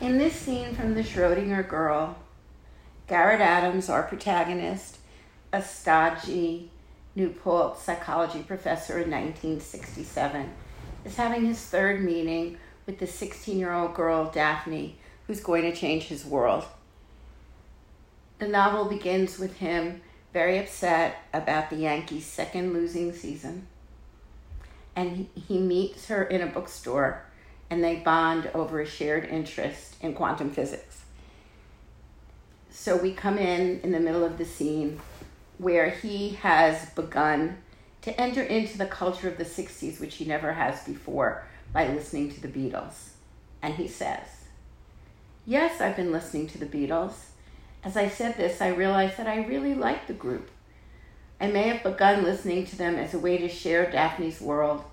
In this scene from The Schrodinger Girl, Garrett Adams, our protagonist, a stodgy New psychology professor in 1967, is having his third meeting with the 16 year old girl, Daphne, who's going to change his world. The novel begins with him very upset about the Yankees' second losing season. And he meets her in a bookstore and they bond over a shared interest in quantum physics. So we come in in the middle of the scene where he has begun to enter into the culture of the 60s, which he never has before, by listening to the Beatles. And he says, Yes, I've been listening to the Beatles. As I said this, I realized that I really liked the group. I may have begun listening to them as a way to share Daphne's world,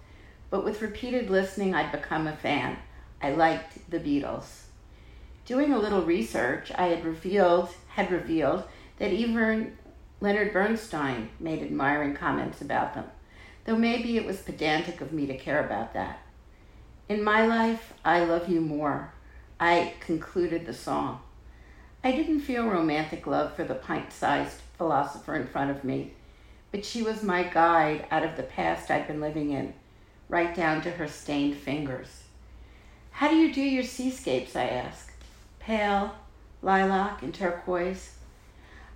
but with repeated listening, I'd become a fan. I liked the Beatles. Doing a little research, I had revealed had revealed that even Leonard Bernstein made admiring comments about them, though maybe it was pedantic of me to care about that. In my life, I love you more. I concluded the song. I didn't feel romantic love for the pint sized philosopher in front of me, but she was my guide out of the past I'd been living in, right down to her stained fingers. How do you do your seascapes? I ask. Pale, lilac, and turquoise.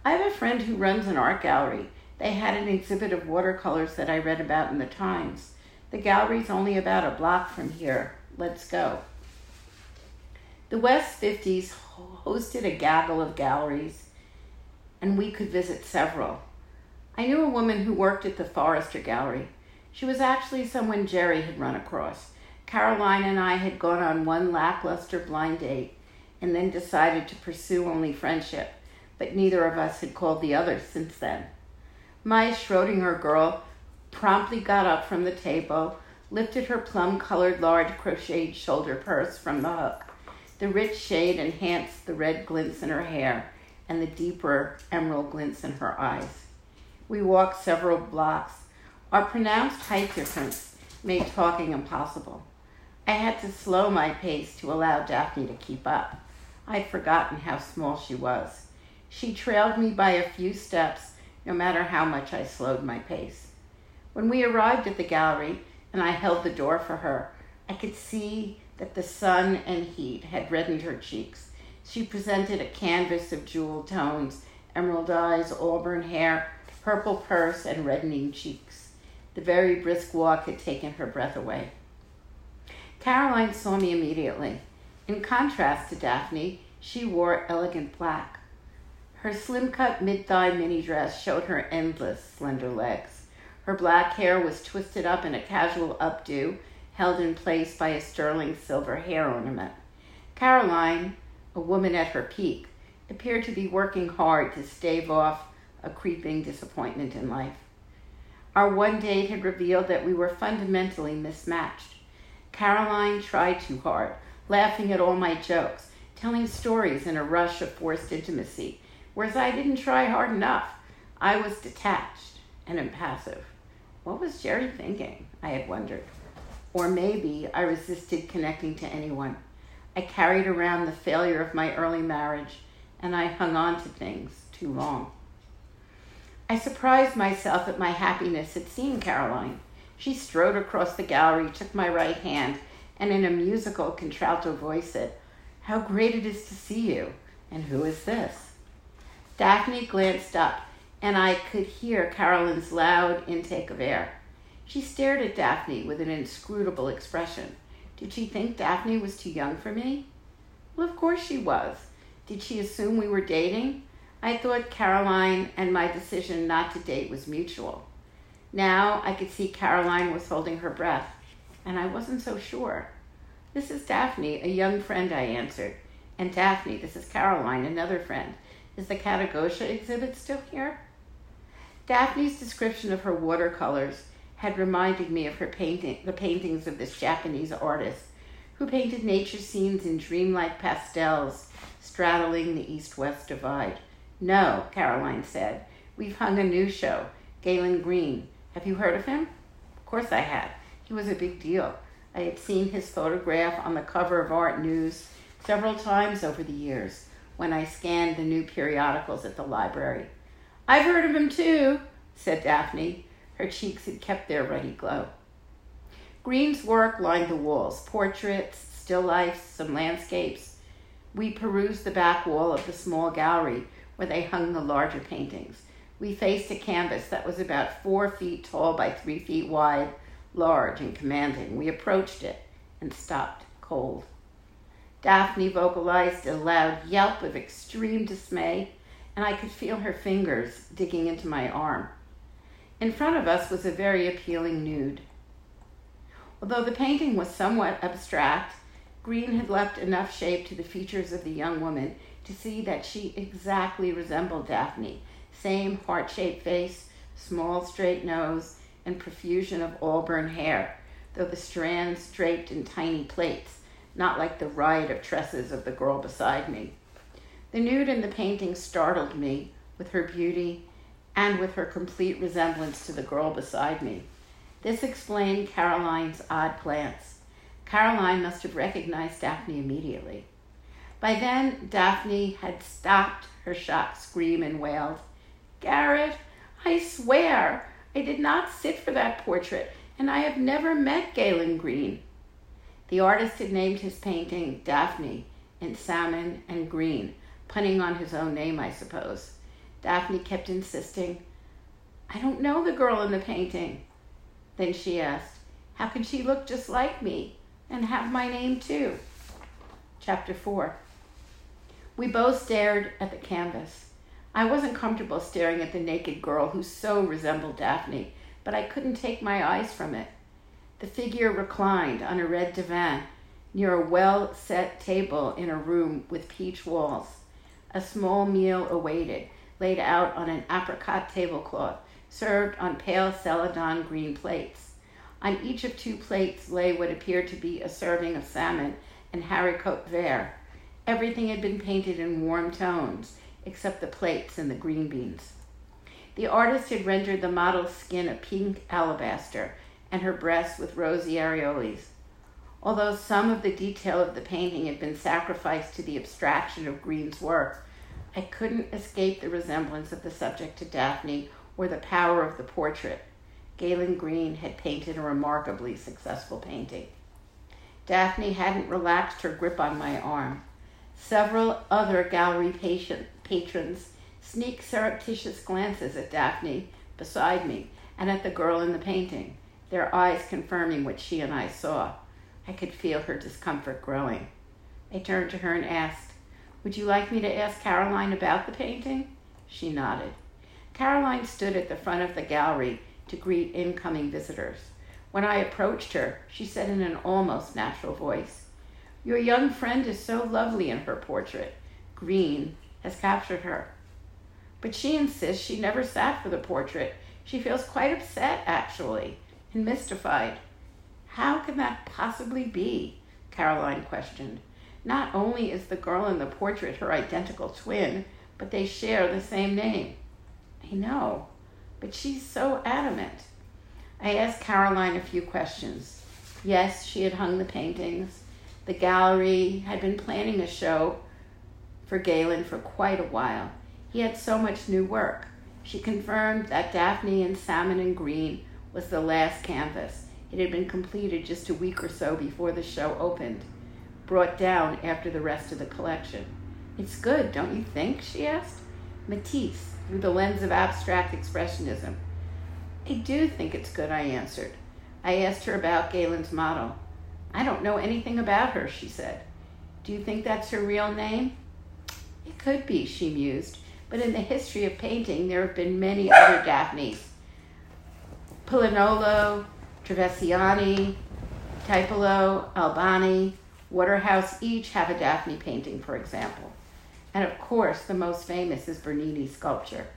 I have a friend who runs an art gallery. They had an exhibit of watercolors that I read about in the Times. The gallery's only about a block from here. Let's go. The West 50s hosted a gaggle of galleries, and we could visit several. I knew a woman who worked at the Forrester Gallery. She was actually someone Jerry had run across. Caroline and I had gone on one lackluster blind date and then decided to pursue only friendship but neither of us had called the other since then. My Schrodinger girl promptly got up from the table, lifted her plum colored large crocheted shoulder purse from the hook. The rich shade enhanced the red glints in her hair and the deeper emerald glints in her eyes. We walked several blocks. Our pronounced height difference made talking impossible. I had to slow my pace to allow Daphne to keep up. I'd forgotten how small she was. She trailed me by a few steps, no matter how much I slowed my pace. When we arrived at the gallery and I held the door for her, I could see that the sun and heat had reddened her cheeks. She presented a canvas of jeweled tones, emerald eyes, auburn hair, purple purse, and reddening cheeks. The very brisk walk had taken her breath away. Caroline saw me immediately. In contrast to Daphne, she wore elegant black. Her slim cut mid thigh mini dress showed her endless slender legs. Her black hair was twisted up in a casual updo, held in place by a sterling silver hair ornament. Caroline, a woman at her peak, appeared to be working hard to stave off a creeping disappointment in life. Our one date had revealed that we were fundamentally mismatched. Caroline tried too hard, laughing at all my jokes, telling stories in a rush of forced intimacy Whereas I didn't try hard enough. I was detached and impassive. What was Jerry thinking? I had wondered. Or maybe I resisted connecting to anyone. I carried around the failure of my early marriage and I hung on to things too long. I surprised myself at my happiness at seeing Caroline. She strode across the gallery, took my right hand, and in a musical contralto voice said, How great it is to see you! And who is this? Daphne glanced up, and I could hear Caroline's loud intake of air. She stared at Daphne with an inscrutable expression. Did she think Daphne was too young for me? Well, of course she was. Did she assume we were dating? I thought Caroline and my decision not to date was mutual. Now I could see Caroline was holding her breath, and I wasn't so sure. This is Daphne, a young friend, I answered. And Daphne, this is Caroline, another friend. Is the Katagosha exhibit still here? Daphne's description of her watercolors had reminded me of her painting, the paintings of this Japanese artist who painted nature scenes in dreamlike pastels straddling the east west divide. No, Caroline said. We've hung a new show, Galen Green. Have you heard of him? Of course I had. He was a big deal. I had seen his photograph on the cover of Art News several times over the years when I scanned the new periodicals at the library. I've heard of him too, said Daphne. Her cheeks had kept their ruddy glow. Green's work lined the walls portraits, still lifes, some landscapes. We perused the back wall of the small gallery where they hung the larger paintings. We faced a canvas that was about four feet tall by three feet wide, large and commanding. We approached it and stopped cold. Daphne vocalized a loud yelp of extreme dismay, and I could feel her fingers digging into my arm. In front of us was a very appealing nude. Although the painting was somewhat abstract, Green had left enough shape to the features of the young woman to see that she exactly resembled Daphne. Same heart shaped face, small straight nose, and profusion of auburn hair, though the strands draped in tiny plaits not like the riot of tresses of the girl beside me. The nude in the painting startled me with her beauty and with her complete resemblance to the girl beside me. This explained Caroline's odd glance. Caroline must have recognized Daphne immediately. By then, Daphne had stopped her shocked scream and wailed, Garrett, I swear I did not sit for that portrait, and I have never met Galen Green. The artist had named his painting Daphne in salmon and green, punning on his own name, I suppose. Daphne kept insisting, I don't know the girl in the painting. Then she asked, How can she look just like me and have my name too? Chapter 4 We both stared at the canvas. I wasn't comfortable staring at the naked girl who so resembled Daphne, but I couldn't take my eyes from it. The figure reclined on a red divan near a well set table in a room with peach walls. A small meal awaited, laid out on an apricot tablecloth, served on pale celadon green plates. On each of two plates lay what appeared to be a serving of salmon and haricot vert. Everything had been painted in warm tones, except the plates and the green beans. The artist had rendered the model's skin a pink alabaster and her breasts with rosy areoles. Although some of the detail of the painting had been sacrificed to the abstraction of Green's work, I couldn't escape the resemblance of the subject to Daphne or the power of the portrait. Galen Green had painted a remarkably successful painting. Daphne hadn't relaxed her grip on my arm. Several other gallery patient, patrons sneak surreptitious glances at Daphne beside me and at the girl in the painting their eyes confirming what she and I saw. I could feel her discomfort growing. I turned to her and asked, Would you like me to ask Caroline about the painting? She nodded. Caroline stood at the front of the gallery to greet incoming visitors. When I approached her, she said in an almost natural voice, Your young friend is so lovely in her portrait. Green has captured her. But she insists she never sat for the portrait. She feels quite upset, actually and mystified. How can that possibly be? Caroline questioned. Not only is the girl in the portrait her identical twin, but they share the same name. I know, but she's so adamant. I asked Caroline a few questions. Yes, she had hung the paintings. The gallery had been planning a show for Galen for quite a while. He had so much new work. She confirmed that Daphne and Salmon and Green was the last canvas. It had been completed just a week or so before the show opened, brought down after the rest of the collection. It's good, don't you think? she asked. Matisse, through the lens of abstract expressionism. I do think it's good, I answered. I asked her about Galen's model. I don't know anything about her, she said. Do you think that's her real name? It could be, she mused, but in the history of painting, there have been many other Daphnes. Pollaiuolo, Trevisani, Tiepolo, Albani, Waterhouse each have a Daphne painting, for example. And of course, the most famous is Bernini's sculpture.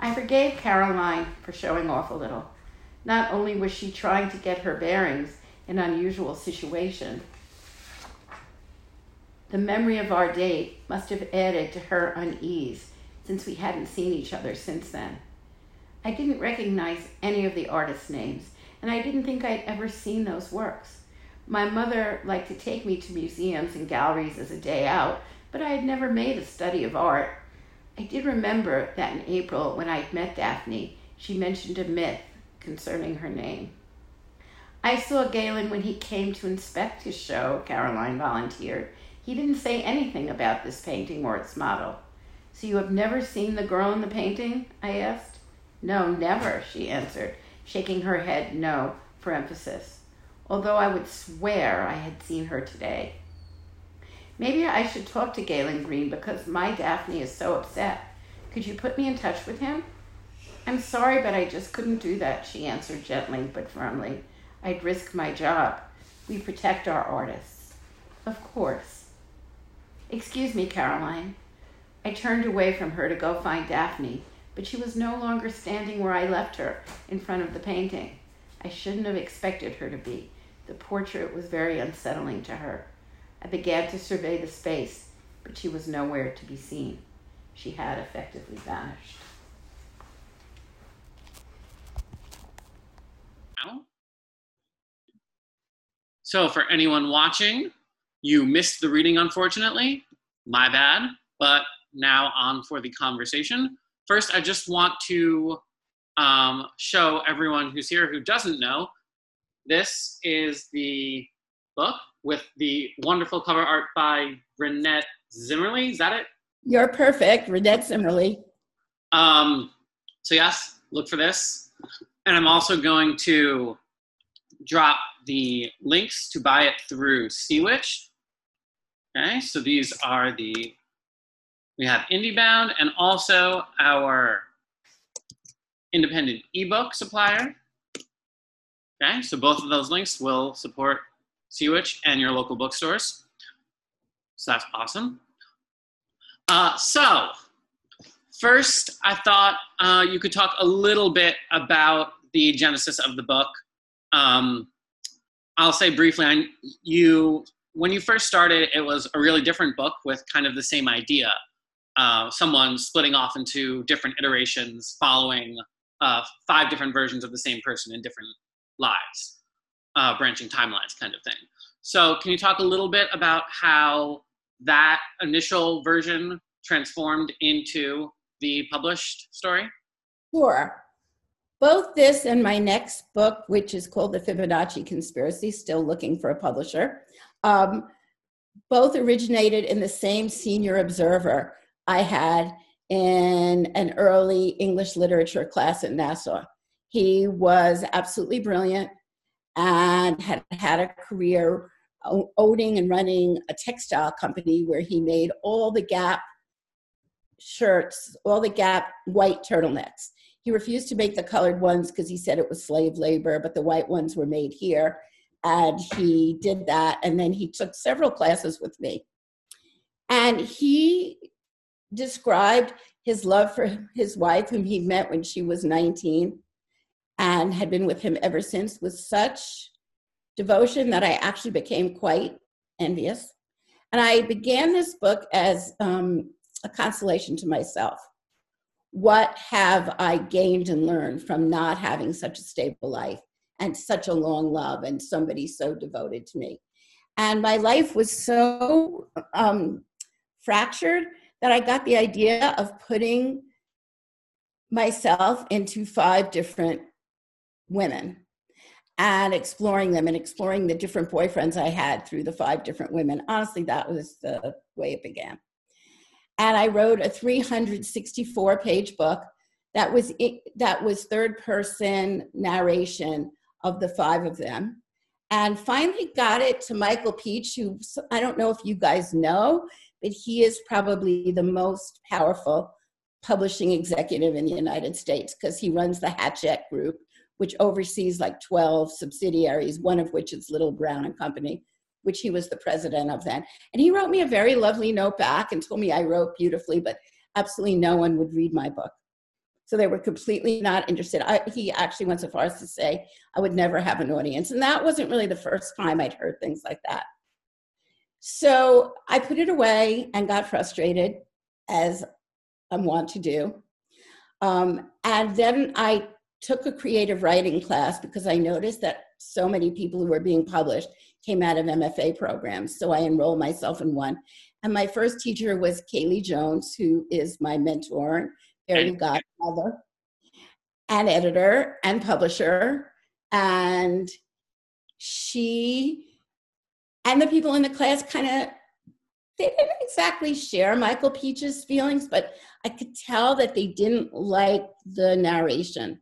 I forgave Caroline for showing off a little. Not only was she trying to get her bearings in an unusual situation, the memory of our date must have added to her unease since we hadn't seen each other since then. I didn't recognize any of the artists' names, and I didn't think I'd ever seen those works. My mother liked to take me to museums and galleries as a day out, but I had never made a study of art. I did remember that in April, when I'd met Daphne, she mentioned a myth concerning her name. I saw Galen when he came to inspect his show, Caroline volunteered. He didn't say anything about this painting or its model. So you have never seen the girl in the painting? I asked. No, never, she answered, shaking her head no for emphasis, although I would swear I had seen her today. Maybe I should talk to Galen Green because my Daphne is so upset. Could you put me in touch with him? I'm sorry, but I just couldn't do that, she answered gently but firmly. I'd risk my job. We protect our artists. Of course. Excuse me, Caroline. I turned away from her to go find Daphne, but she was no longer standing where I left her in front of the painting. I shouldn't have expected her to be. The portrait was very unsettling to her. I began to survey the space, but she was nowhere to be seen. She had effectively vanished. So, for anyone watching, you missed the reading, unfortunately. My bad. But now on for the conversation. First, I just want to um, show everyone who's here who doesn't know this is the book with the wonderful cover art by Renette Zimmerly. Is that it? You're perfect, Renette Zimmerly. Um, so, yes, look for this. And I'm also going to drop the links to buy it through SeaWitch. Okay, so these are the, we have IndieBound and also our independent ebook supplier. Okay, so both of those links will support SeaWitch and your local bookstores. So that's awesome. Uh, so, first, I thought uh, you could talk a little bit about the genesis of the book. Um, I'll say briefly, I, you when you first started, it was a really different book with kind of the same idea. Uh, someone splitting off into different iterations, following uh, five different versions of the same person in different lives, uh, branching timelines, kind of thing. So, can you talk a little bit about how that initial version transformed into the published story? Sure. Both this and my next book, which is called The Fibonacci Conspiracy, still looking for a publisher, um, both originated in the same senior observer I had in an early English literature class at Nassau. He was absolutely brilliant and had had a career owning and running a textile company where he made all the Gap shirts, all the Gap white turtlenecks. He refused to make the colored ones because he said it was slave labor, but the white ones were made here. And he did that. And then he took several classes with me. And he described his love for his wife, whom he met when she was 19 and had been with him ever since, with such devotion that I actually became quite envious. And I began this book as um, a consolation to myself what have I gained and learned from not having such a stable life and such a long love and somebody so devoted to me? And my life was so um, fractured that I got the idea of putting myself into five different women and exploring them and exploring the different boyfriends I had through the five different women. Honestly, that was the way it began and I wrote a 364 page book that was that was third person narration of the five of them. And finally got it to Michael Pietsch who I don't know if you guys know but he is probably the most powerful publishing executive in the United States because he runs the Hachette group which oversees like 12 subsidiaries one of which is Little Brown and Company which he was the president of then. And he wrote me a very lovely note back and told me I wrote beautifully, but absolutely no one would read my book. So they were completely not interested. I, he actually went so far as to say I would never have an audience. And that wasn't really the first time I'd heard things like that. So I put it away and got frustrated, as I'm wont to do. Um, and then I took a creative writing class because I noticed that so many people who were being published came out of MFA programs. So I enrolled myself in one. And my first teacher was Kaylie Jones, who is my mentor, fairy godmother, and editor and publisher. And she and the people in the class kind of they didn't exactly share Michael Pietsch's feelings, but I could tell that they didn't like the narration.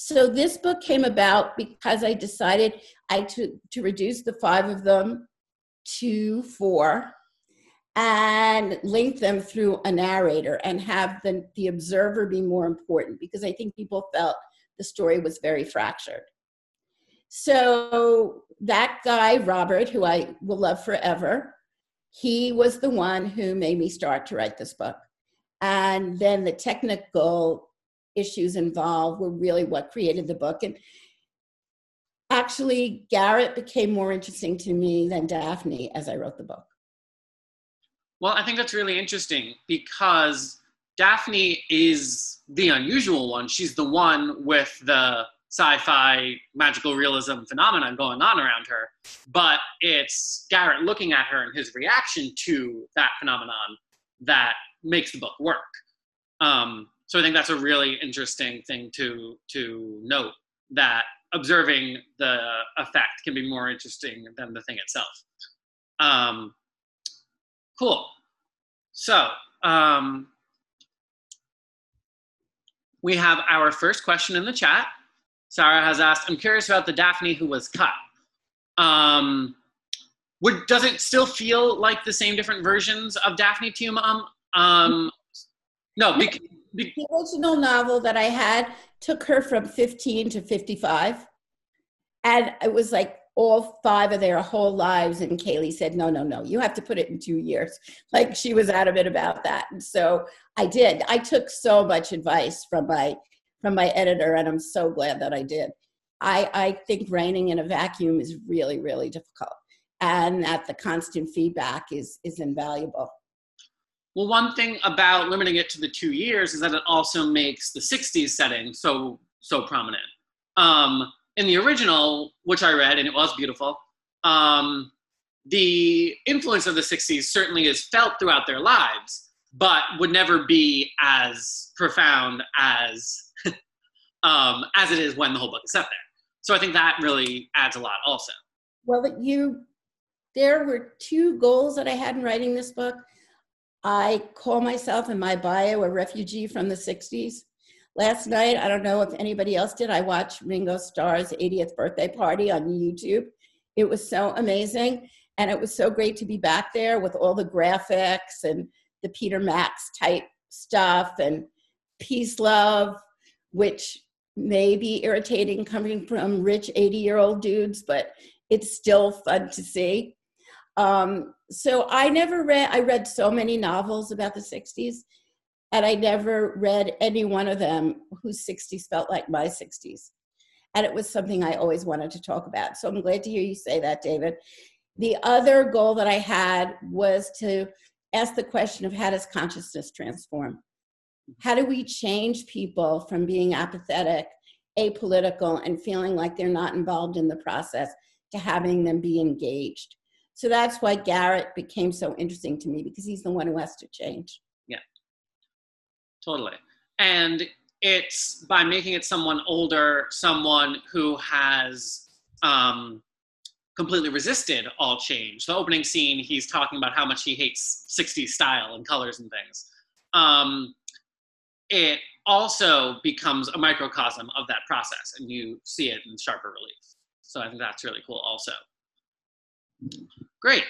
So this book came about because I decided I to, to reduce the five of them to four and link them through a narrator and have the, the observer be more important because I think people felt the story was very fractured. So that guy, Robert, who I will love forever, he was the one who made me start to write this book. And then the technical issues involved were really what created the book. And actually, Garrett became more interesting to me than Daphne as I wrote the book. Well, I think that's really interesting because Daphne is the unusual one. She's the one with the sci-fi magical realism phenomenon going on around her but it's garrett looking at her and his reaction to that phenomenon that makes the book work um, so i think that's a really interesting thing to to note that observing the effect can be more interesting than the thing itself um, Cool. So um, we have our first question in the chat. Sarah has asked, I'm curious about the Daphne who was cut. Um, would, does it still feel like the same different versions of Daphne to you, Mom? Um, no, be, be, the original novel that I had took her from 15 to 55. And it was like all five of their whole lives. And Kaylie said, no, no, no, you have to put it in two years. Like she was adamant about that. And so I did. I took so much advice from my from my editor, and I'm so glad that I did. I, I think writing in a vacuum is really, really difficult. And that the constant feedback is is invaluable. Well, one thing about limiting it to the two years is that it also makes the 60s setting so so prominent. Um, in the original, which I read, and it was beautiful, um, the influence of the 60s certainly is felt throughout their lives, but would never be as profound as um, as it is when the whole book is set there. So I think that really adds a lot also. Well, you, there were two goals that I had in writing this book. I call myself in my bio a refugee from the 60s. Last night, I don't know if anybody else did, I watched Ringo Starr's 80th birthday party on YouTube. It was so amazing. And it was so great to be back there with all the graphics and the Peter Max type stuff and peace love, which may be irritating coming from rich 80 year old dudes, but it's still fun to see. Um, so I never read, I read so many novels about the 60s and I never read any one of them whose 60s felt like my 60s. And it was something I always wanted to talk about. So I'm glad to hear you say that, David. The other goal that I had was to ask the question of how does consciousness transform? How do we change people from being apathetic, apolitical, and feeling like they're not involved in the process to having them be engaged? So that's why Garrett became so interesting to me because he's the one who has to change. Yeah, totally. And it's by making it someone older, someone who has um, completely resisted all change. The opening scene, he's talking about how much he hates 60s style and colors and things. Um, it also becomes a microcosm of that process, and you see it in sharper relief. So I think that's really cool, also. Great.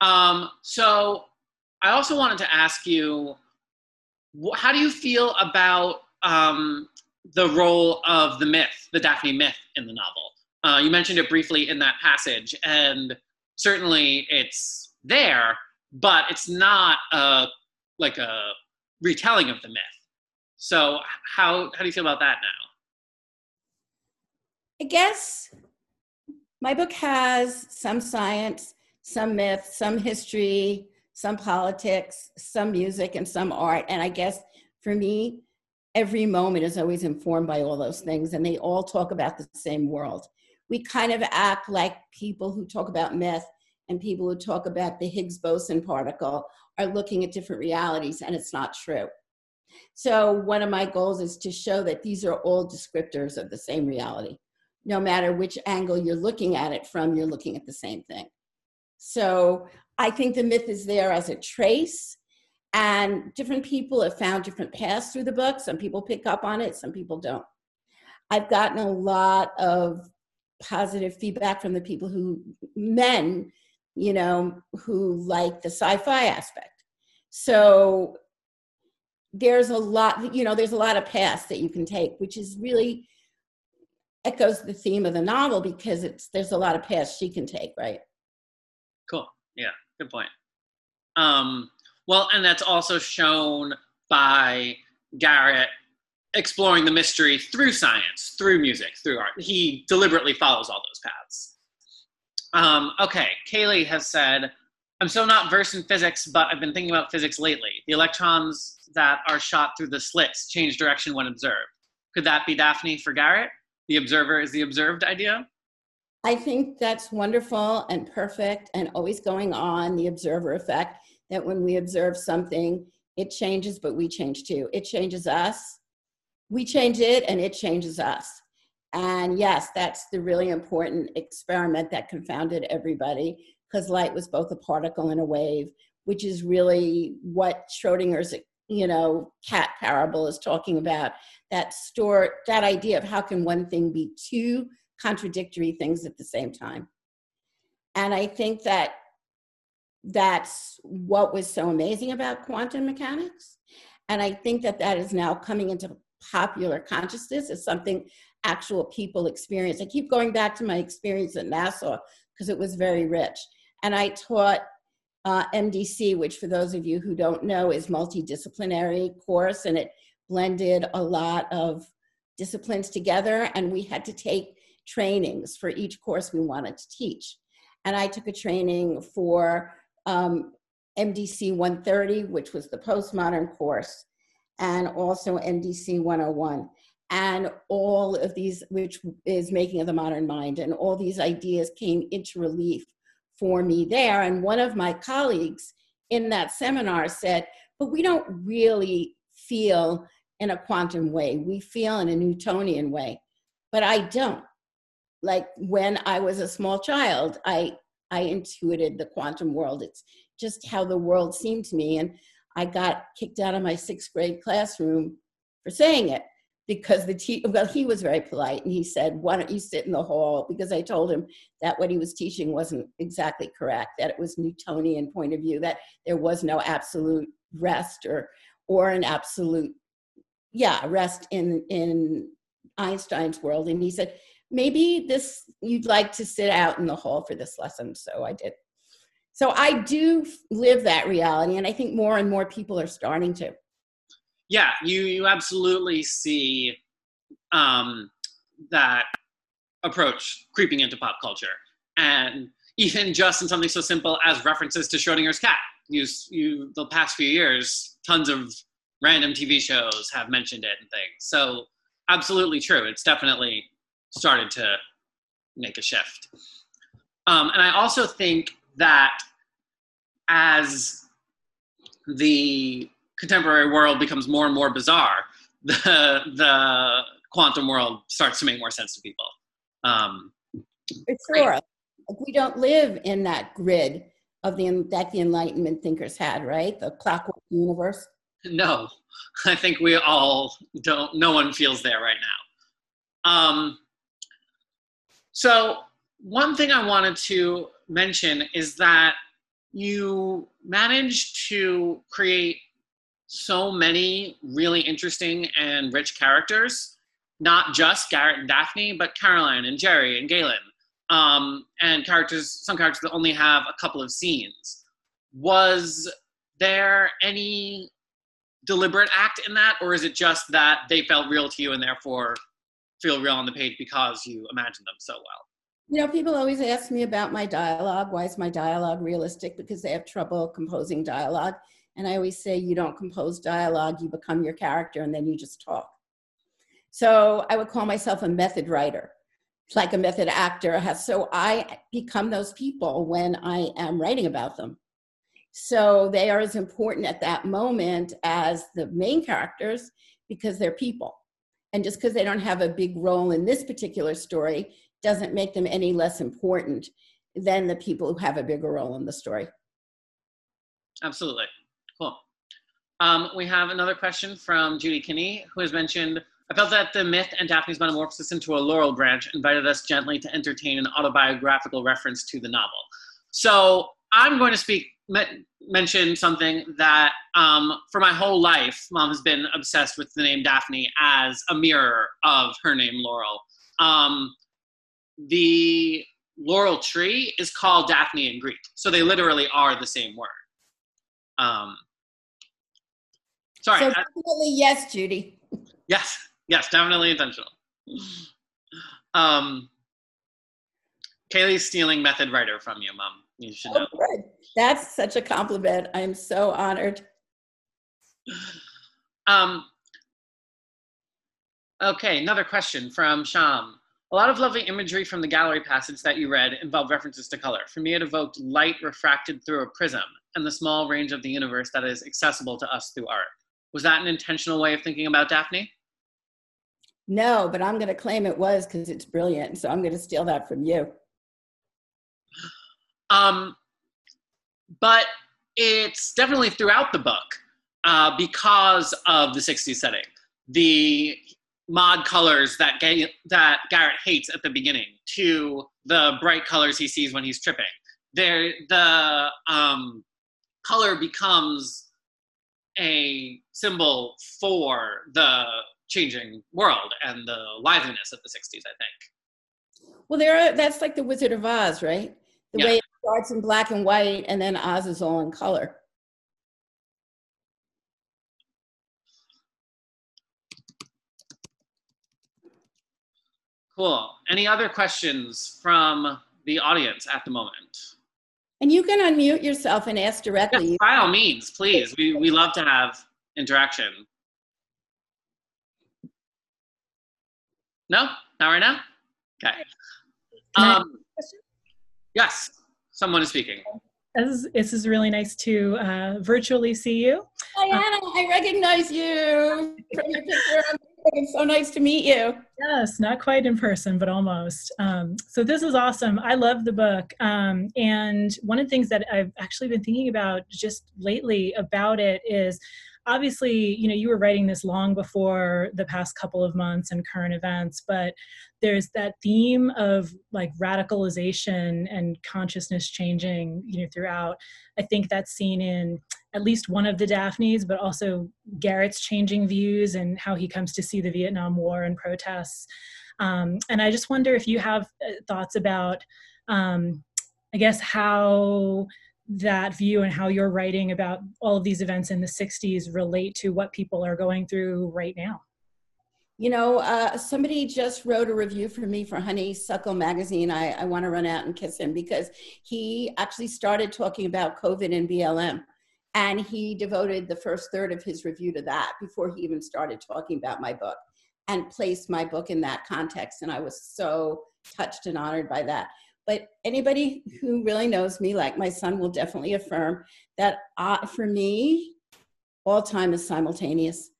Um, so I also wanted to ask you how do you feel about um, the role of the myth, the Daphne myth in the novel? Uh, you mentioned it briefly in that passage, and certainly it's there, but it's not a, like a retelling of the myth. So how how do you feel about that now? I guess my book has some science, some myth, some history, some politics, some music, and some art. And I guess for me, every moment is always informed by all those things, and they all talk about the same world, we kind of act like people who talk about myth and people who talk about the Higgs boson particle are looking at different realities, and it's not true. So, one of my goals is to show that these are all descriptors of the same reality. No matter which angle you're looking at it from, you're looking at the same thing. So, I think the myth is there as a trace, and different people have found different paths through the book. Some people pick up on it, some people don't. I've gotten a lot of positive feedback from the people who, men, you know, who like the sci fi aspect. So there's a lot, you know, there's a lot of paths that you can take, which is really echoes the theme of the novel because it's there's a lot of paths she can take, right? Cool. Yeah, good point. Um, well, and that's also shown by Garrett exploring the mystery through science, through music, through art. He deliberately follows all those paths. Um, okay, Kaylie has said, I'm so not versed in physics, but I've been thinking about physics lately. The electrons that are shot through the slits change direction when observed. Could that be Daphne for Garrett? The observer is the observed idea? I think that's wonderful and perfect and always going on the observer effect that when we observe something, it changes, but we change too. It changes us, we change it, and it changes us. And yes, that's the really important experiment that confounded everybody because light was both a particle and a wave, which is really what Schrodinger's, you know, cat parable is talking about. That store, that idea of how can one thing be two contradictory things at the same time. And I think that that's what was so amazing about quantum mechanics. And I think that that is now coming into popular consciousness as something actual people experience. I keep going back to my experience at Nassau because it was very rich. And I taught uh, MDC, which for those of you who don't know is multidisciplinary course, and it blended a lot of disciplines together. And we had to take trainings for each course we wanted to teach. And I took a training for um, MDC 130, which was the postmodern course, and also MDC 101 and all of these which is making of the modern mind and all these ideas came into relief for me there. And one of my colleagues in that seminar said but we don't really feel in a quantum way. We feel in a newtonian way. But i don't like when i was a small child i i intuited the quantum world it's just how the world seemed to me and i got kicked out of my sixth grade classroom for saying it because the teacher, well, he was very polite and he said, why don't you sit in the hall? Because I told him that what he was teaching wasn't exactly correct, that it was Newtonian point of view, that there was no absolute rest or, or an absolute, yeah, rest in, in Einstein's world. And he said, maybe this, you'd like to sit out in the hall for this lesson. So I did. So I do live that reality. And I think more and more people are starting to yeah, you you absolutely see um, that approach creeping into pop culture, and even just in something so simple as references to Schrodinger's cat. You you the past few years, tons of random TV shows have mentioned it and things. So absolutely true. It's definitely started to make a shift. Um, and I also think that as the contemporary world becomes more and more bizarre, the the quantum world starts to make more sense to people. Um, For sure, like we don't live in that grid of the that the Enlightenment thinkers had, right? The clockwork universe. No, I think we all don't. No one feels there right now. Um, so one thing I wanted to mention is that you managed to create so many really interesting and rich characters, not just Garrett and Daphne, but Caroline and Jerry and Galen, um, and characters, some characters that only have a couple of scenes. Was there any deliberate act in that, or is it just that they felt real to you and therefore feel real on the page because you imagine them so well? You know, people always ask me about my dialogue. Why is my dialogue realistic? Because they have trouble composing dialogue. And I always say, you don't compose dialogue, you become your character, and then you just talk. So I would call myself a method writer like a method actor so i become those people when i am writing about them so they are as important at that moment as the main characters because they're people and just because they don't have a big role in this particular story doesn't make them any less important than the people who have a bigger role in the story. Absolutely. Cool. Um, we have another question from judy kinney who has mentioned I felt that the myth and Daphne's metamorphosis into a laurel branch invited us gently to entertain an autobiographical reference to the novel. So I'm going to speak mention something that um, for my whole life, mom has been obsessed with the name Daphne as a mirror of her name Laurel. Um, the laurel tree is called Daphne in Greek, so they literally are the same word. Um, sorry. So definitely yes, Judy. Yes. Yes, definitely intentional. Um, Kaylie's stealing method writer from you, Mom. You should know. Oh, good. That's such a compliment. I'm so honored. Um, okay, another question from Sham. A lot of lovely imagery from the gallery passage that you read involved references to color. For me, it evoked light refracted through a prism and the small range of the universe that is accessible to us through art. Was that an intentional way of thinking about Daphne? No, but I'm going to claim it was because it's brilliant. So I'm going to steal that from you. Um, but it's definitely throughout the book uh, because of the 60s setting. The mod colors that, Ga- that Garrett hates at the beginning to the bright colors he sees when he's tripping. There, the um, color becomes a symbol for the changing world and the liveliness of the 60s, I think. Well, there are, that's like the Wizard of Oz, right? The yeah. way starts in black and white and then Oz is all in color. Cool. Any other questions from the audience at the moment? And you can unmute yourself and ask directly. by all means, please. We, we love to have interaction. No, not right now. Okay. Um, yes, someone is speaking. This is, this is really nice to uh, virtually see you. Diana, uh, I recognize you from your picture. It's so nice to meet you. Yes, not quite in person, but almost. Um, so this is awesome. I love the book. Um, and one of the things that I've actually been thinking about just lately about it is obviously you know you were writing this long before the past couple of months and current events but there's that theme of like radicalization and consciousness changing you know throughout. I think that's seen in at least one of the daphnes but also garrett's changing views and how he comes to see the vietnam war and protests. Um, and i just wonder if you have uh, thoughts about um, i guess how that view and how you're writing about all of these events in the 60s relate to what people are going through right now you know uh, somebody just wrote a review for me for honeysuckle magazine i, I want to run out and kiss him because he actually started talking about covid and blm and he devoted the first third of his review to that before he even started talking about my book and placed my book in that context and i was so touched and honored by that but anybody who really knows me, like my son, will definitely affirm that uh, for me, all time is simultaneous.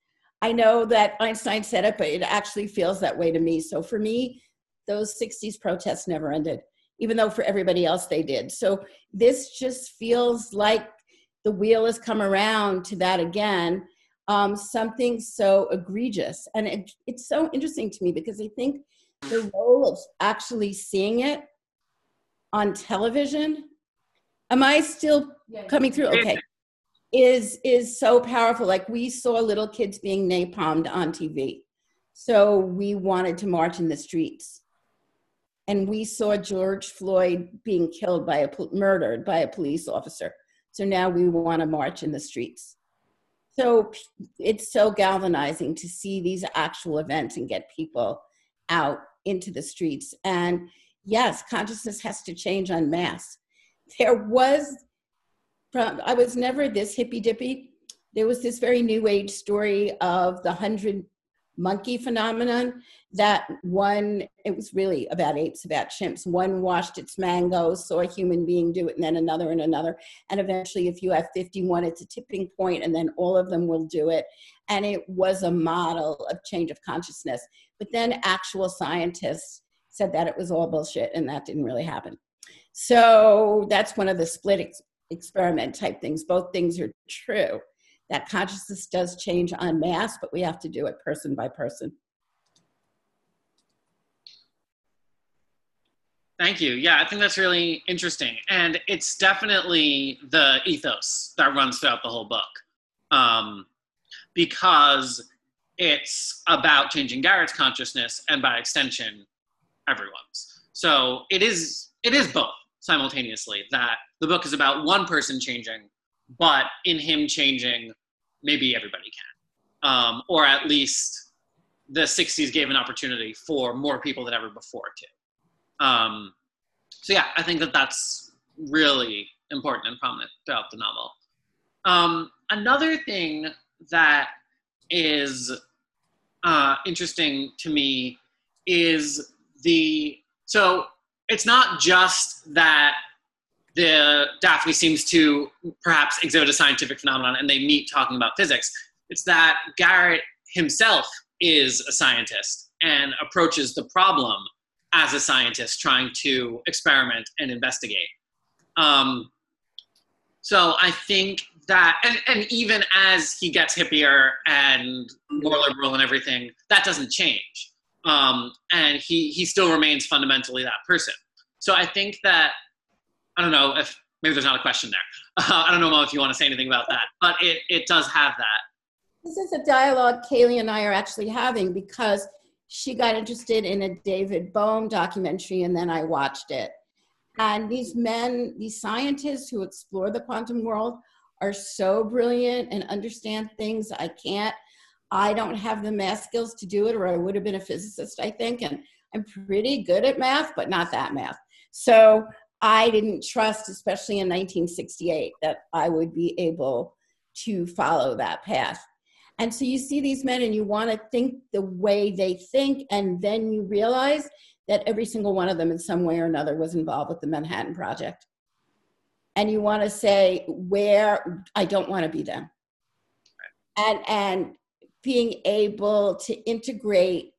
I know that Einstein said it, but it actually feels that way to me. So for me, those 60s protests never ended, even though for everybody else they did. So this just feels like the wheel has come around to that again. Um, something so egregious. And it, it's so interesting to me because I think the role of actually seeing it on television am i still coming through okay is is so powerful. Like we saw little kids being napalmed on tv so we wanted to march in the streets. And we saw george floyd being killed by a murdered by a police officer. So now we want to march in the streets. So it's so galvanizing to see these actual events and get people out into the streets. And yes, consciousness has to change on mass. There was, I was never this hippy dippy. There was this very new age story of the hundred monkey phenomenon that one it was really about apes about chimps. One washed its mangoes saw a human being do it and then another and another. And eventually if you have 51 it's a tipping point and then all of them will do it. And it was a model of change of consciousness. But then actual scientists said that it was all bullshit and that didn't really happen. So that's one of the split experiment type things both things are true that consciousness does change en masse but we have to do it person by person Thank you. Yeah, I think that's really interesting. And it's definitely the ethos that runs throughout the whole book. Um, because it's about changing Garrett's consciousness and by extension, everyone's. So it is it is both simultaneously that the book is about one person changing, but in him changing, maybe everybody can. Um, or at least the 60s gave an opportunity for more people than ever before to. Um, so yeah, I think that that's really important and prominent throughout the novel. Um, another thing that is uh, interesting to me is the so it's not just that the Daphne seems to perhaps exhibit a scientific phenomenon and they meet talking about physics. It's that Garrett himself is a scientist and approaches the problem as a scientist trying to experiment and investigate. Um, so I think that, and, and even as he gets hippier and more liberal and everything, that doesn't change. Um, and he, he still remains fundamentally that person. So I think that, I don't know if maybe there's not a question there. Uh, I don't know, Mo, if you want to say anything about that, but it, it does have that. This is a dialogue Kaylie and I are actually having because she got interested in a David Bohm documentary, and then I watched it. And these men, these scientists who explore the quantum world, are so brilliant and understand things I can't. I don't have the math skills to do it, or I would have been a physicist, I think. And I'm pretty good at math, but not that math. So I didn't trust, especially in 1968, that I would be able to follow that path. And so you see these men and you want to think the way they think, and then you realize that every single one of them, in some way or another, was involved with the Manhattan Project. And you want to say, where I don't want to be them. And, and being able to integrate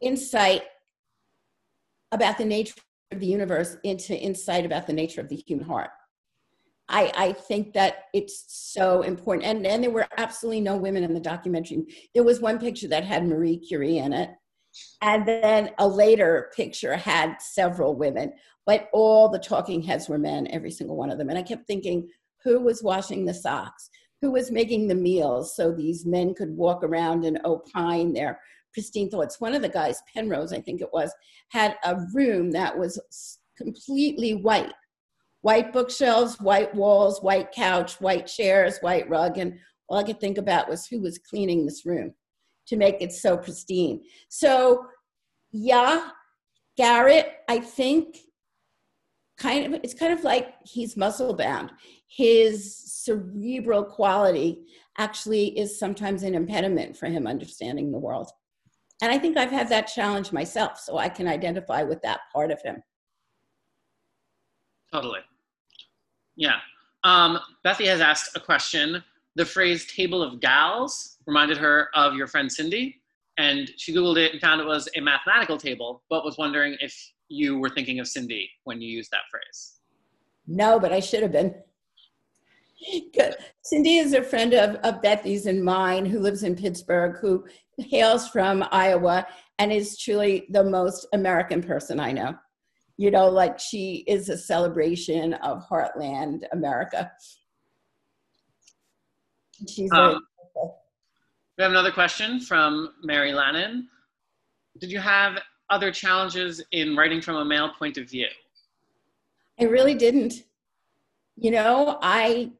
insight about the nature the universe into insight about the nature of the human heart. I, I think that it's so important. And, and there were absolutely no women in the documentary. There was one picture that had Marie Curie in it. And then a later picture had several women, but all the talking heads were men, every single one of them. And I kept thinking, who was washing the socks? Who was making the meals so these men could walk around and opine their pristine thoughts? One of the guys, Penrose, I think it was, had a room that was completely white white bookshelves, white walls, white couch, white chairs, white rug, and all I could think about was who was cleaning this room to make it so pristine. So, yeah, Garrett, I think, kind of, it's kind of like he's muscle bound. His cerebral quality actually is sometimes an impediment for him understanding the world. And I think I've had that challenge myself, so I can identify with that part of him. Totally. Yeah. Um, Bethy has asked a question. The phrase table of gals reminded her of your friend Cindy, and she Googled it and found it was a mathematical table, but was wondering if you were thinking of Cindy when you used that phrase. No, but I should have been. Cindy is a friend of, of Bethy's and mine who lives in Pittsburgh, who hails from Iowa and is truly the most American person I know you know, like she is a celebration of Heartland America. She's um, we have another question from Mary Lannon. Did you have other challenges in writing from a male point of view? I really didn't. You know, I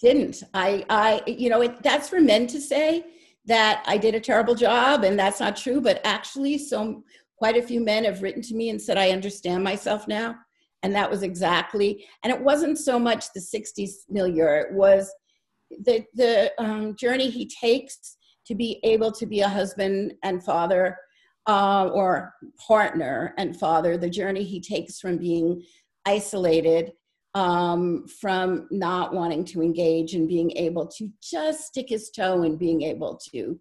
didn't. I, I, you know, it, that's for men to say that I did a terrible job, and that's not true. But actually, so quite a few men have written to me and said, I understand myself now. And that was exactly, and it wasn't so much the 60s milieu, it was the, the um, journey he takes to be able to be a husband and father uh, or partner and father, the journey he takes from being isolated, um, from not wanting to engage and being able to just stick his toe and being able to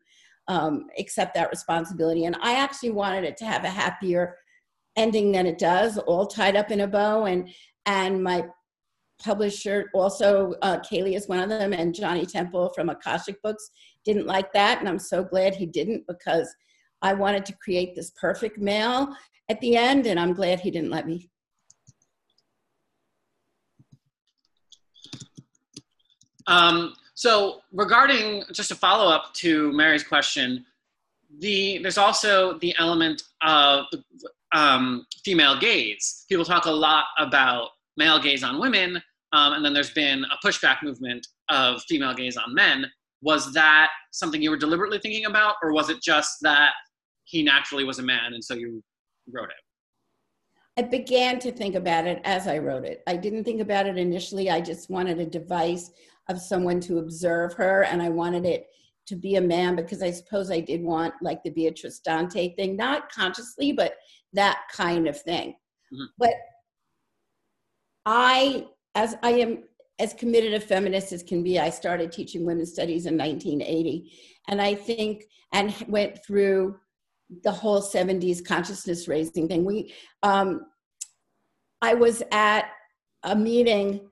um, accept that responsibility. And I actually wanted it to have a happier ending than it does, all tied up in a bow. And and my publisher also, uh, Kaylie is one of them, and Johnny Temple from Akashic Books didn't like that, and I'm so glad he didn't because I wanted to create this perfect male at the end, and I'm glad he didn't let me. Um, so regarding just a follow up to Mary's question, the there's also the element of um, female gaze. People talk a lot about male gaze on women, um, and then there's been a pushback movement of female gaze on men. Was that something you were deliberately thinking about, or was it just that he naturally was a man and so you wrote it? I began to think about it as I wrote it. I didn't think about it initially. I just wanted a device of someone to observe her, and I wanted it to be a man because I suppose I did want like the Beatrice Dante thing, not consciously, but that kind of thing. Mm-hmm. But I, as I am as committed a feminist as can be, I started teaching women's studies in 1980. And I think, and went through the whole 70s consciousness raising thing. We, um, I was at a meeting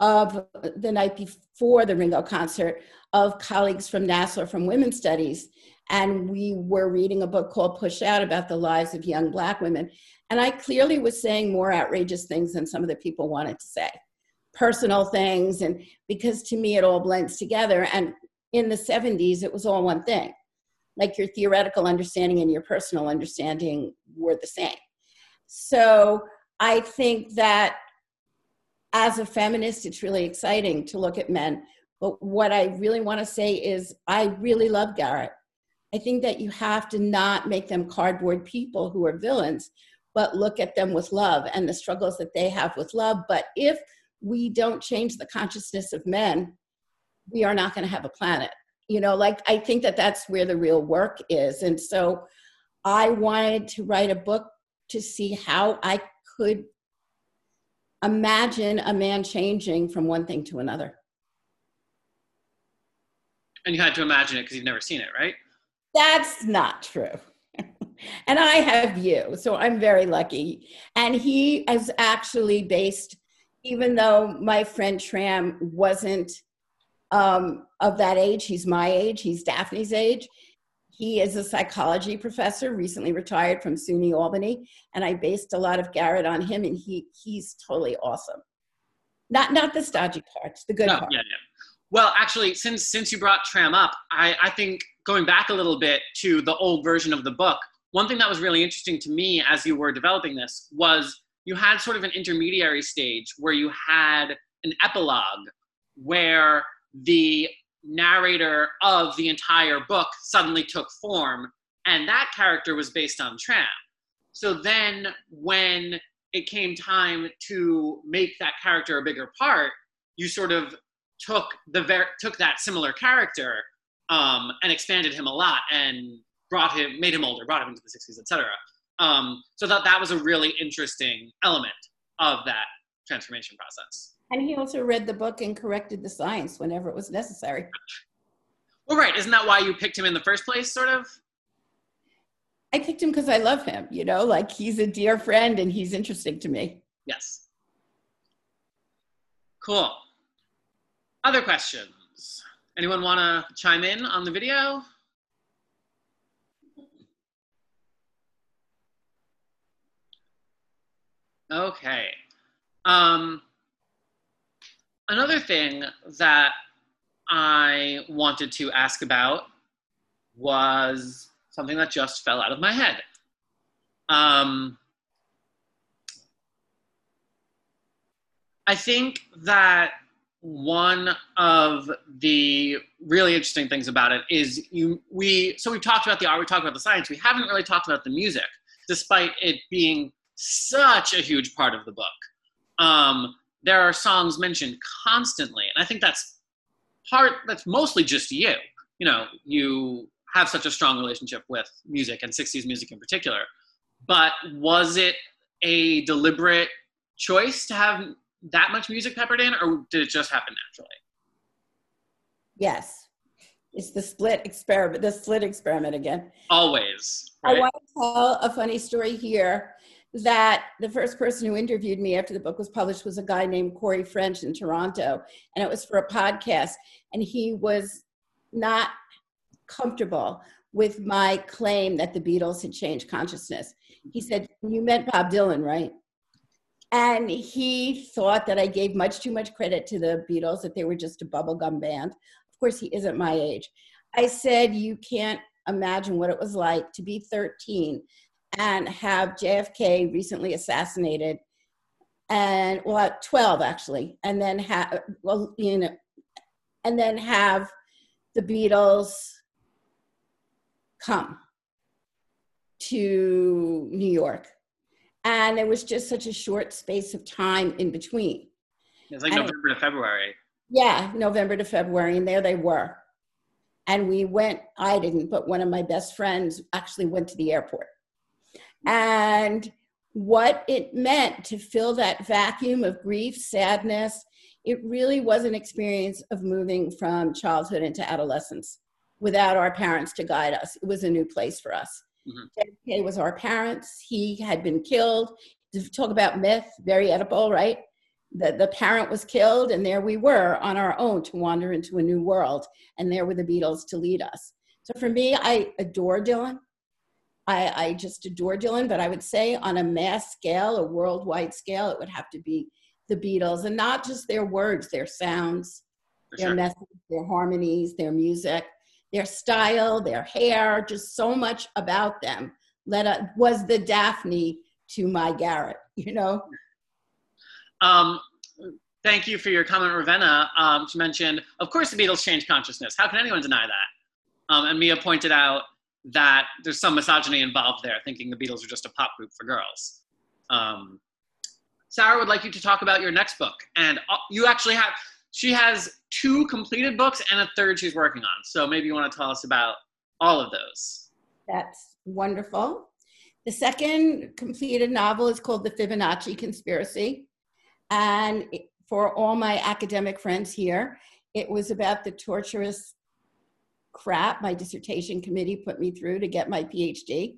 of the night before the Ringo concert of colleagues from NASLR from Women's Studies. And we were reading a book called Push Out about the lives of young Black women. And I clearly was saying more outrageous things than some of the people wanted to say, personal things. And because to me, it all blends together. And in the 70s, it was all one thing. Like your theoretical understanding and your personal understanding were the same. So I think that as a feminist, it's really exciting to look at men. But what I really want to say is, I really love Garrett. I think that you have to not make them cardboard people who are villains, but look at them with love and the struggles that they have with love. But if we don't change the consciousness of men, we are not going to have a planet. You know, like I think that that's where the real work is. And so I wanted to write a book to see how I could imagine a man changing from one thing to another. And you had to imagine it because you've never seen it, right? That's not true. and I have you, so I'm very lucky. And he is actually based, even though my friend Tram wasn't um, of that age, he's my age, he's Daphne's age. He is a psychology professor, recently retired from SUNY Albany, and I based a lot of Garrett on him, and he he's totally awesome. Not not the stodgy parts, the good no, part. Yeah, yeah. Well, actually, since since you brought Tram up, I, I think going back a little bit to the old version of the book, one thing that was really interesting to me as you were developing this was you had sort of an intermediary stage where you had an epilogue where the narrator of the entire book suddenly took form, and that character was based on Tram. So then, when it came time to make that character a bigger part, you sort of took the ver- took that similar character um, and expanded him a lot and brought him, made him older, brought him into the 60s, etc. Um, so that that was a really interesting element of that transformation process. And he also read the book and corrected the science whenever it was necessary. Well, right. Isn't that why you picked him in the first place, sort of? I picked him because I love him, you know, like he's a dear friend and he's interesting to me. Yes. Cool. Other questions? Anyone want to chime in on the video? Okay. Um, another thing that I wanted to ask about was something that just fell out of my head. Um, I think that one of the really interesting things about it is you we so we talked about the art we talked about the science we haven't really talked about the music despite it being such a huge part of the book um, there are songs mentioned constantly and i think that's part that's mostly just you you know you have such a strong relationship with music and 60s music in particular. But was it a deliberate choice to have that much music peppered in, or did it just happen naturally? Yes. It's the split experiment, the split experiment again. Always. Right? I want to tell a funny story here that the first person who interviewed me after the book was published was a guy named Corey French in Toronto, and it was for a podcast. And he was not comfortable with my claim that the Beatles had changed consciousness. He said, You meant Bob Dylan, right? And he thought that I gave much too much credit to the Beatles, that they were just a bubblegum band. Of course, he isn't my age. I said, You can't imagine what it was like to be 13 and have JFK recently assassinated, and well, 12 actually, and then have, well, you know, and then have the Beatles come to New York. And it was just such a short space of time in between. It's like and November to February. Yeah, November to February. And there they were. And we went, I didn't, but one of my best friends actually went to the airport. And what it meant to fill that vacuum of grief, sadness, it really was an experience of moving from childhood into adolescence without our parents to guide us. It was a new place for us. Mm-hmm. JFK was our parents. He had been killed. To talk about myth, very Oedipal, right? The, the parent was killed, and there we were on our own to wander into a new world. And there were the Beatles to lead us. So for me, I adore Dylan. I, I just adore Dylan, but I would say on a mass scale, a worldwide scale, it would have to be the Beatles, and not just their words, their sounds, For their sure. message, their harmonies, their music, their style, their hair, just so much about them. Let a, was the Daphne to my Garrett, you know. Um, thank you for your comment, Ravenna. Um, she mentioned, of course, the Beatles changed consciousness. How can anyone deny that? Um, and Mia pointed out that there's some misogyny involved there, thinking the Beatles are just a pop group for girls. Um, Sarah would like you to talk about your next book, and uh, you actually have. She has two completed books and a third she's working on. So maybe you want to tell us about all of those. That's wonderful. The second completed novel is called The Fibonacci Conspiracy. And for all my academic friends here, it was about the torturous crap my dissertation committee put me through to get my PhD.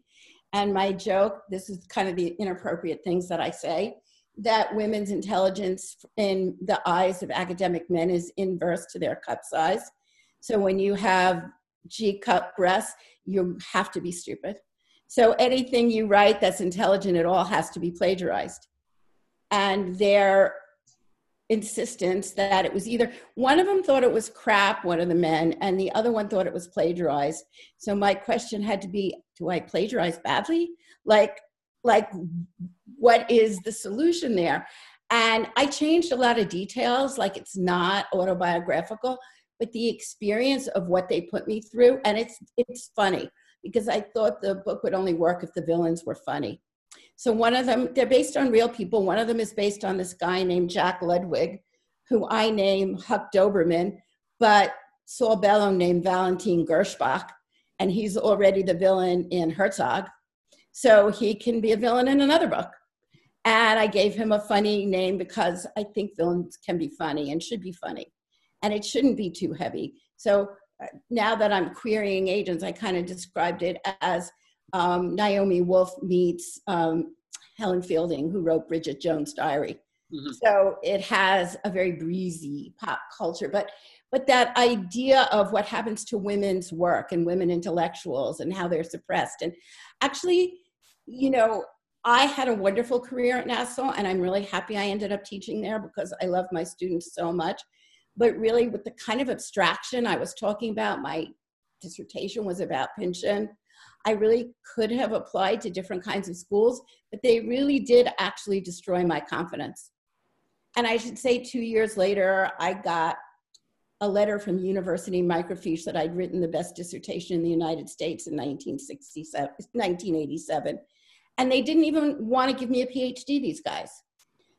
And my joke this is kind of the inappropriate things that I say that women's intelligence in the eyes of academic men is inverse to their cup size. So when you have G cup breasts, you have to be stupid. So anything you write that's intelligent at all has to be plagiarized. And their insistence that it was either one of them thought it was crap, one of the men, and the other one thought it was plagiarized. So my question had to be, do I plagiarize badly? Like, like what is the solution there? And I changed a lot of details, like it's not autobiographical, but the experience of what they put me through, and it's it's funny because I thought the book would only work if the villains were funny. So one of them, they're based on real people. One of them is based on this guy named Jack Ludwig, who I name Huck Doberman, but Saul Bellow named Valentin Gersbach, and he's already the villain in Herzog. So he can be a villain in another book. And I gave him a funny name because I think villains can be funny and should be funny. And it shouldn't be too heavy. So uh, now that I'm querying agents, I kind of described it as um, Naomi Wolf meets um, Helen Fielding, who wrote Bridget Jones' Diary. Mm-hmm. So it has a very breezy pop culture, but but that idea of what happens to women's work and women intellectuals and how they're suppressed, and actually you know, I had a wonderful career at Nassau, and I'm really happy I ended up teaching there because I love my students so much. But really, with the kind of abstraction I was talking about, my dissertation was about Pynchon. I really could have applied to different kinds of schools, but they really did actually destroy my confidence. And I should say, two years later, I got a letter from University Microfiche that I'd written the best dissertation in the United States in 1967, 1987 and they didn't even want to give me a PhD, these guys.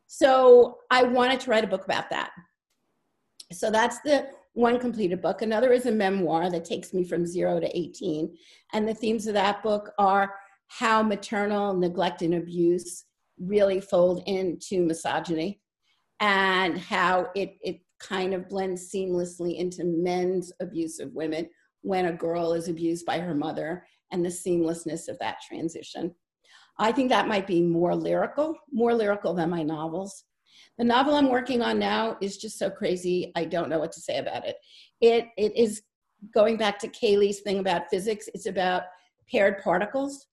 So I wanted to write a book about that. So that's the one completed book. Another is a memoir that takes me from zero to 18. And the themes of that book are how maternal neglect and abuse really fold into misogyny and how it, it kind of blends seamlessly into men's abuse of women when a girl is abused by her mother and the seamlessness of that transition. I think that might be more lyrical, more lyrical than my novels. The novel I'm working on now is just so crazy. I don't know what to say about it. It it is going back to Kaylie's thing about physics. It's about paired particles,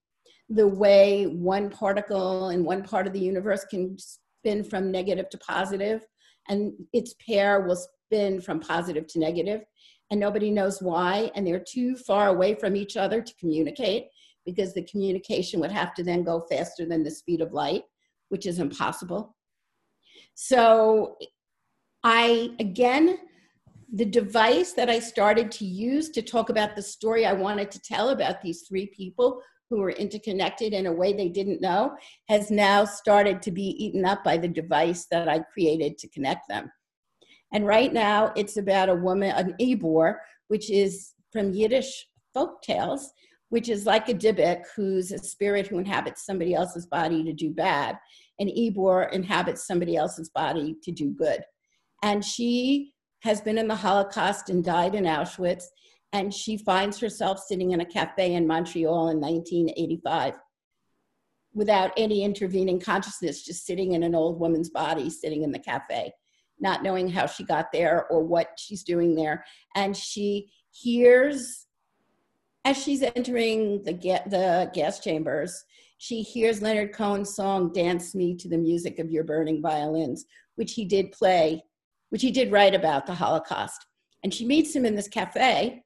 the way one particle in one part of the universe can spin from negative to positive, and its pair will spin from positive to negative, and nobody knows why. And they're too far away from each other to communicate because the communication would have to then go faster than the speed of light, which is impossible. So I, again, the device that I started to use to talk about the story I wanted to tell about these three people who were interconnected in a way they didn't know has now started to be eaten up by the device that I created to connect them. And right now it's about a woman, an ibbur, which is from Yiddish folk tales, which is like a Dybbuk who's a spirit who inhabits somebody else's body to do bad and ibbur inhabits somebody else's body to do good. And she has been in the Holocaust and died in Auschwitz, and she finds herself sitting in a cafe in Montreal in 1985 without any intervening consciousness, just sitting in an old woman's body, sitting in the cafe, not knowing how she got there or what she's doing there. And she hears, as she's entering the, ga- the gas chambers, she hears Leonard Cohen's song, Dance Me to the Music of Your Burning Violins, which he did play, which he did write about the Holocaust. And she meets him in this cafe,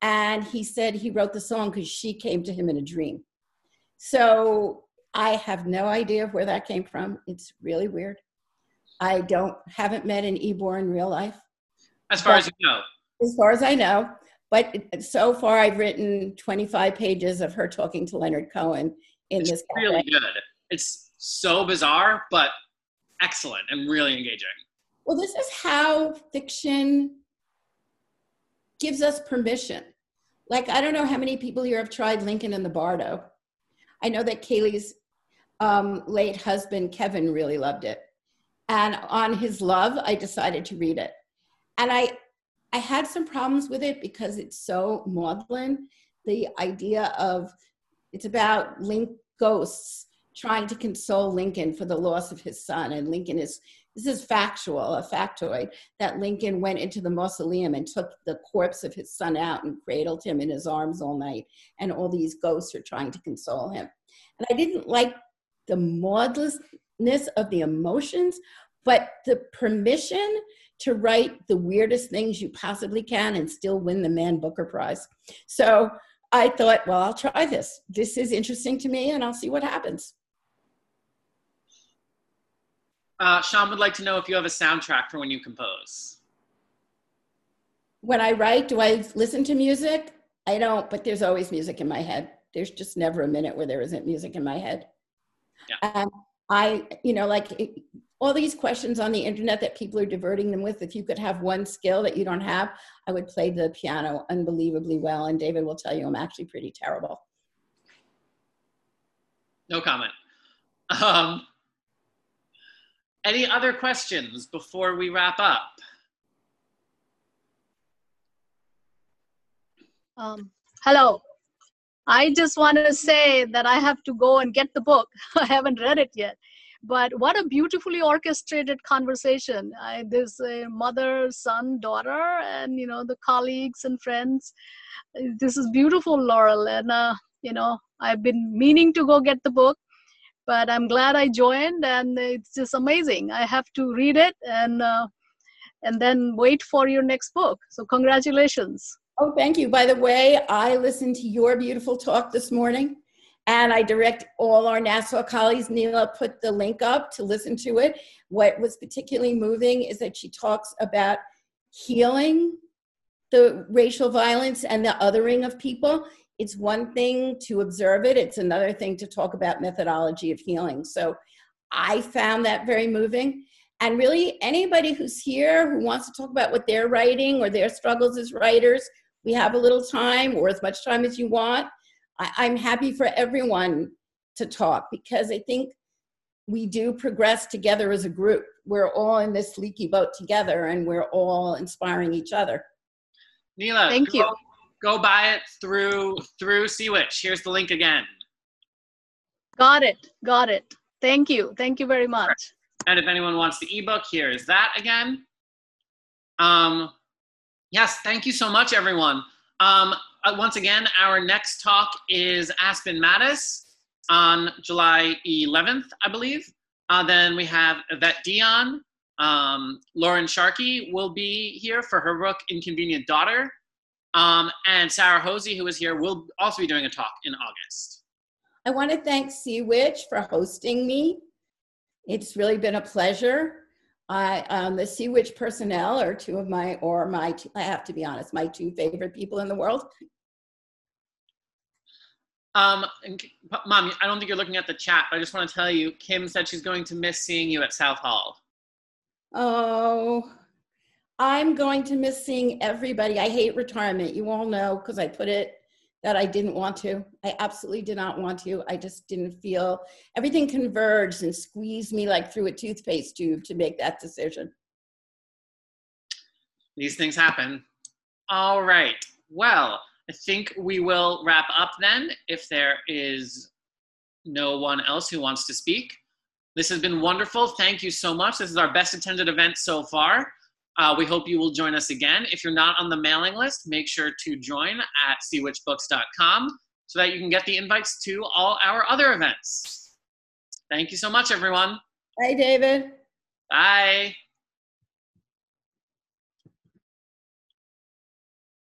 and he said he wrote the song because she came to him in a dream. So I have no idea where that came from. It's really weird. I don't haven't met an ibbur in real life. As far as you know. As far as I know. But so far, I've written 25 pages of her talking to Leonard Cohen in it's this cafe. really good. It's so bizarre but excellent and really engaging. Well this is how fiction gives us permission. Like i don't know how many people here have tried lincoln in the bardo. I know that kaylie's um, late husband kevin really loved it. And on his love i decided to read it. And i i had some problems with it because it's so maudlin. The idea of it's about Link ghosts trying to console Lincoln for the loss of his son. And Lincoln is, this is factual, a factoid, that Lincoln went into the mausoleum and took the corpse of his son out and cradled him in his arms all night. And all these ghosts are trying to console him. And I didn't like the maudlinness of the emotions, but the permission to write the weirdest things you possibly can and still win the Man Booker Prize. So I thought, well, I'll try this. This is interesting to me, and I'll see what happens. Uh, Sean would like to know if you have a soundtrack for when you compose. When I write, do I listen to music? I don't, but there's always music in my head. There's just never a minute where there isn't music in my head. Yeah. Um, I, you know, like all these questions on the internet that people are diverting them with. If you could have one skill that you don't have i would play the piano unbelievably well and david will tell you i'm actually pretty terrible. No comment. Um, any other questions before we wrap up? Um, hello. I just want to say that i have to go and get the book. I haven't read it yet but what a beautifully orchestrated conversation. I, there's a mother son daughter and you know the colleagues and friends. This is beautiful laurel and uh, you know i've been meaning to go get the book but i'm glad i joined and it's just amazing. I have to read it and uh, and then wait for your next book. So congratulations. Oh thank you. By the way i listened to your beautiful talk this morning and I direct all our Nassau colleagues. Neela put the link up to listen to it. What was particularly moving is that she talks about healing the racial violence and the othering of people. It's one thing to observe it, it's another thing to talk about methodology of healing. So I found that very moving. And really, anybody who's here who wants to talk about what they're writing or their struggles as writers, we have a little time or as much time as you want. I, I'm happy for everyone to talk because I think we do progress together as a group. We're all in this leaky boat together and we're all inspiring each other. Neela, Thank go, you. Go buy it through through SeaWitch. Here's the link again. Got it. Got it. Thank you. Thank you very much. And if anyone wants the ebook, here is that again. Um, yes, thank you so much, everyone. Um, once again, our next talk is Aspen Matis on July 11th, I believe. Uh, then we have Yvette Dion. Um, Lauren Sharkey will be here for her book Inconvenient Daughter. Um, and Sarah Hosey, who is here, will also be doing a talk in August. I want to thank SeaWitch for hosting me. It's really been a pleasure. I, um, the SeaWitch personnel are two of my, or my, I have to be honest, my two favorite people in the world. Um, Mom, I don't think you're looking at the chat, but I just want to tell you, Kim said she's going to miss seeing you at South Hall. Oh, I'm going to miss seeing everybody. I hate retirement. You all know because I put it that I didn't want to. I absolutely did not want to. I just didn't feel everything converged and squeezed me like through a toothpaste tube to make that decision. These things happen. All right. Well, I think we will wrap up then if there is no one else who wants to speak. This has been wonderful. Thank you so much. This is our best attended event so far. Uh, we hope you will join us again. If you're not on the mailing list, make sure to join at seawitchbooks.com so that you can get the invites to all our other events. Thank you so much, everyone. Bye, David. Bye.